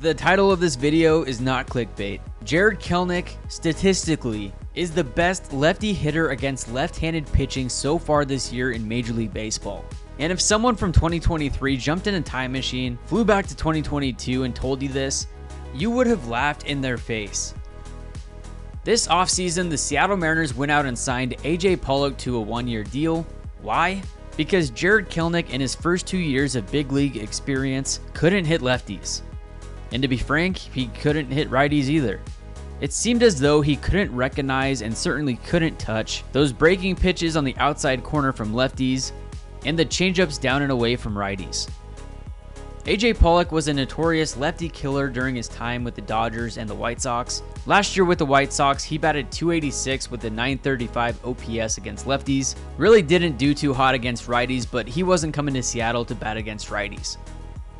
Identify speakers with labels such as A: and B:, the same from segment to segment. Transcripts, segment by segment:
A: the title of this video is not clickbait. Jarred Kelenic, statistically, is the best lefty hitter against left-handed pitching so far this year in Major League Baseball. And if someone from 2023 jumped in a time machine, flew back to 2022 and told you this, you would have laughed in their face. This offseason, the Seattle Mariners went out and signed AJ Pollock to a one-year deal. Why? Because Jarred Kelenic, in his first two years of big league experience couldn't hit lefties. And to be frank, he couldn't hit righties either. It seemed as though he couldn't recognize and certainly couldn't touch those breaking pitches on the outside corner from lefties and the changeups down and away from righties. AJ Pollock was a notorious lefty killer during his time with the Dodgers and the White Sox. Last year with the White Sox, he batted 286 with a 935 OPS against lefties. Really didn't do too hot against righties, but he wasn't coming to Seattle to bat against righties.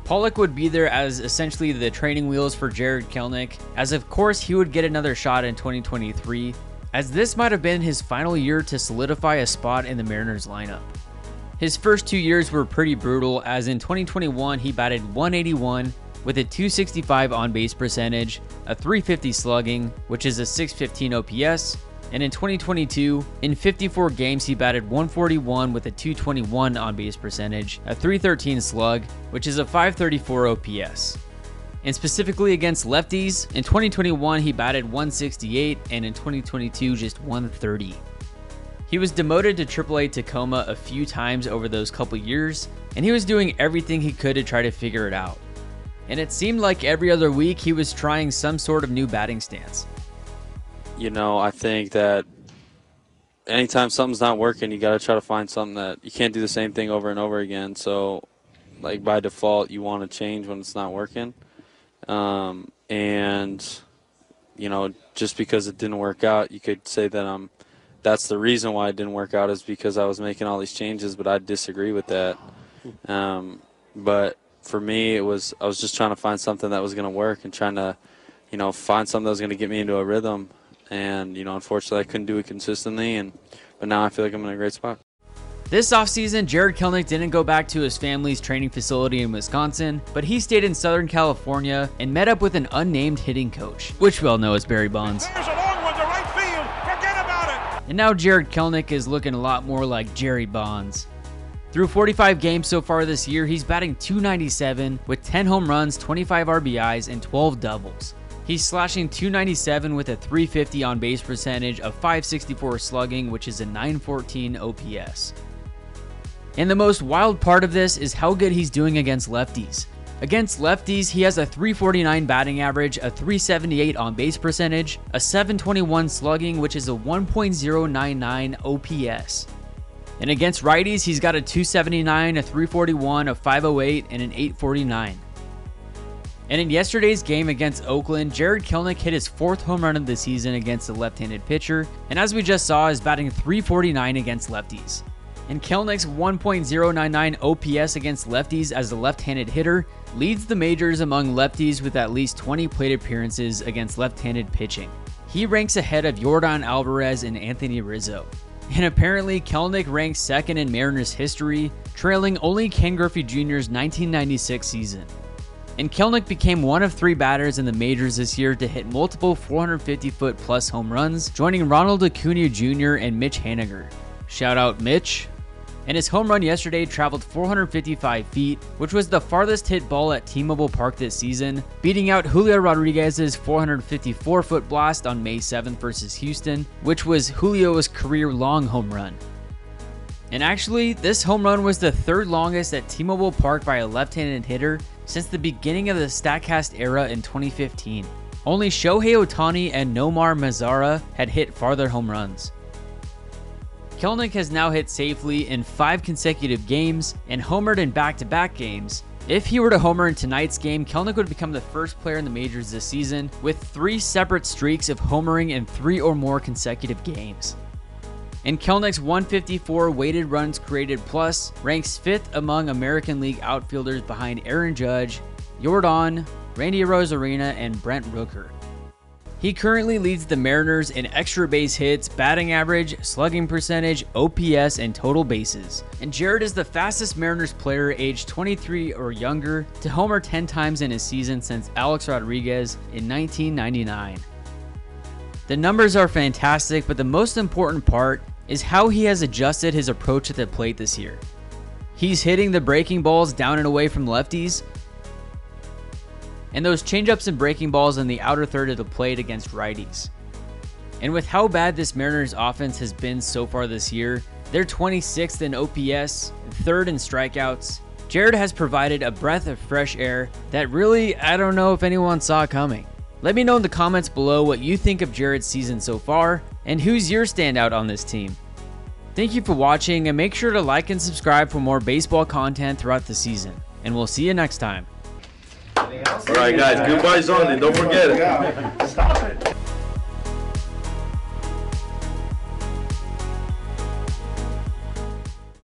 A: Pollock would be there as essentially the training wheels for Jarred Kelenic, as of course he would get another shot in 2023, as this might have been his final year to solidify a spot in the Mariners lineup. His first two years were pretty brutal, as in 2021 he batted 181 with a 265 on base percentage, a 350 slugging, which is a 615 OPS, and in 2022, in 54 games, he batted 141 with a 221 on base percentage, a 313 slug, which is a 534 OPS. And specifically against lefties, in 2021 he batted 168 and in 2022 just 130. He was demoted to AAA Tacoma a few times over those couple years, and he was doing everything he could to try to figure it out. And it seemed like every other week he was trying some sort of new batting stance.
B: You know, I think that anytime something's not working, you got to try to find something that you can't do the same thing over and over again. So, like by default, you want to change when it's not working. Um, and, you know, just because it didn't work out, you could say that I'm that's the reason why it didn't work out is because I was making all these changes, but I disagree with that. Um, but for me, it was I was just trying to find something that was going to work and trying to, you know, find something that was going to get me into a rhythm. And you know, unfortunately, I couldn't do it consistently. And but now I feel like I'm in a great spot.
A: This offseason, Jarred Kelenic didn't go back to his family's training facility in Wisconsin, but he stayed in Southern California and met up with an unnamed hitting coach, which we all know is Barry Bonds. And now Jarred Kelenic is looking a lot more like Jerry Bonds. Through 45 games so far this year, he's batting 297 with 10 home runs, 25 RBIs, and 12 doubles. He's slashing 297 with a 350 on base percentage, of 564 slugging, which is a 914 OPS. And the most wild part of this is how good he's doing against lefties. Against lefties, he has a 349 batting average, a 378 on base percentage, a 721 slugging, which is a 1.099 OPS. And against righties, he's got a 279, a 341, a 508, and an 849. And in yesterday's game against Oakland, Jarred Kelenic hit his fourth home run of the season against a left-handed pitcher, and as we just saw, is batting 349 against lefties. And Kelenic's 1.099 OPS against lefties as a left-handed hitter leads the majors among lefties with at least 20 plate appearances against left-handed pitching. He ranks ahead of Yordan Alvarez and Anthony Rizzo. And apparently, Kelenic ranks second in Mariners history, trailing only Ken Griffey Jr.'s 1996 season. And Kelenic became one of three batters in the majors this year to hit multiple 450 foot plus home runs, joining Ronald Acuna Jr. and Mitch Haniger. Shout out Mitch and his home run yesterday traveled 455 feet, which was the farthest hit ball at T-Mobile Park this season, beating out Julio Rodriguez's 454 foot blast on May 7th versus Houston, which was Julio's career long home run. And actually, this home run was the third longest at T-Mobile Park by a left-handed hitter since the beginning of the StatCast era in 2015. Only Shohei Ohtani and Nomar Mazara had hit farther home runs. Kelenic has now hit safely in five consecutive games and homered in back-to-back games. If he were to homer in tonight's game, Kelenic would become the first player in the majors this season with three separate streaks of homering in three or more consecutive games. And Kelenic's 154 weighted runs created plus ranks fifth among American League outfielders behind Aaron Judge, Yordan, Randy Arozarena, and Brent Rooker. He currently leads the Mariners in extra base hits, batting average, slugging percentage, OPS, and total bases. And Jarred is the fastest Mariners player aged 23 or younger to homer 10 times in a season since Alex Rodriguez in 1999. The numbers are fantastic, but the most important part is how he has adjusted his approach at the plate this year. He's hitting the breaking balls down and away from lefties, and those changeups and breaking balls in the outer third of the plate against righties. And with how bad this Mariners offense has been so far this year, they're 26th in OPS, third in strikeouts. Jarred has provided a breath of fresh air that really I don't know if anyone saw coming. Let me know in the comments below what you think of Jarred's season so far and who's your standout on this team. Thank you for watching and make sure to like and subscribe for more baseball content throughout the season. And we'll see you next time.
C: All right, guys, goodbye, Zonny. Don't forget it.
D: Stop it.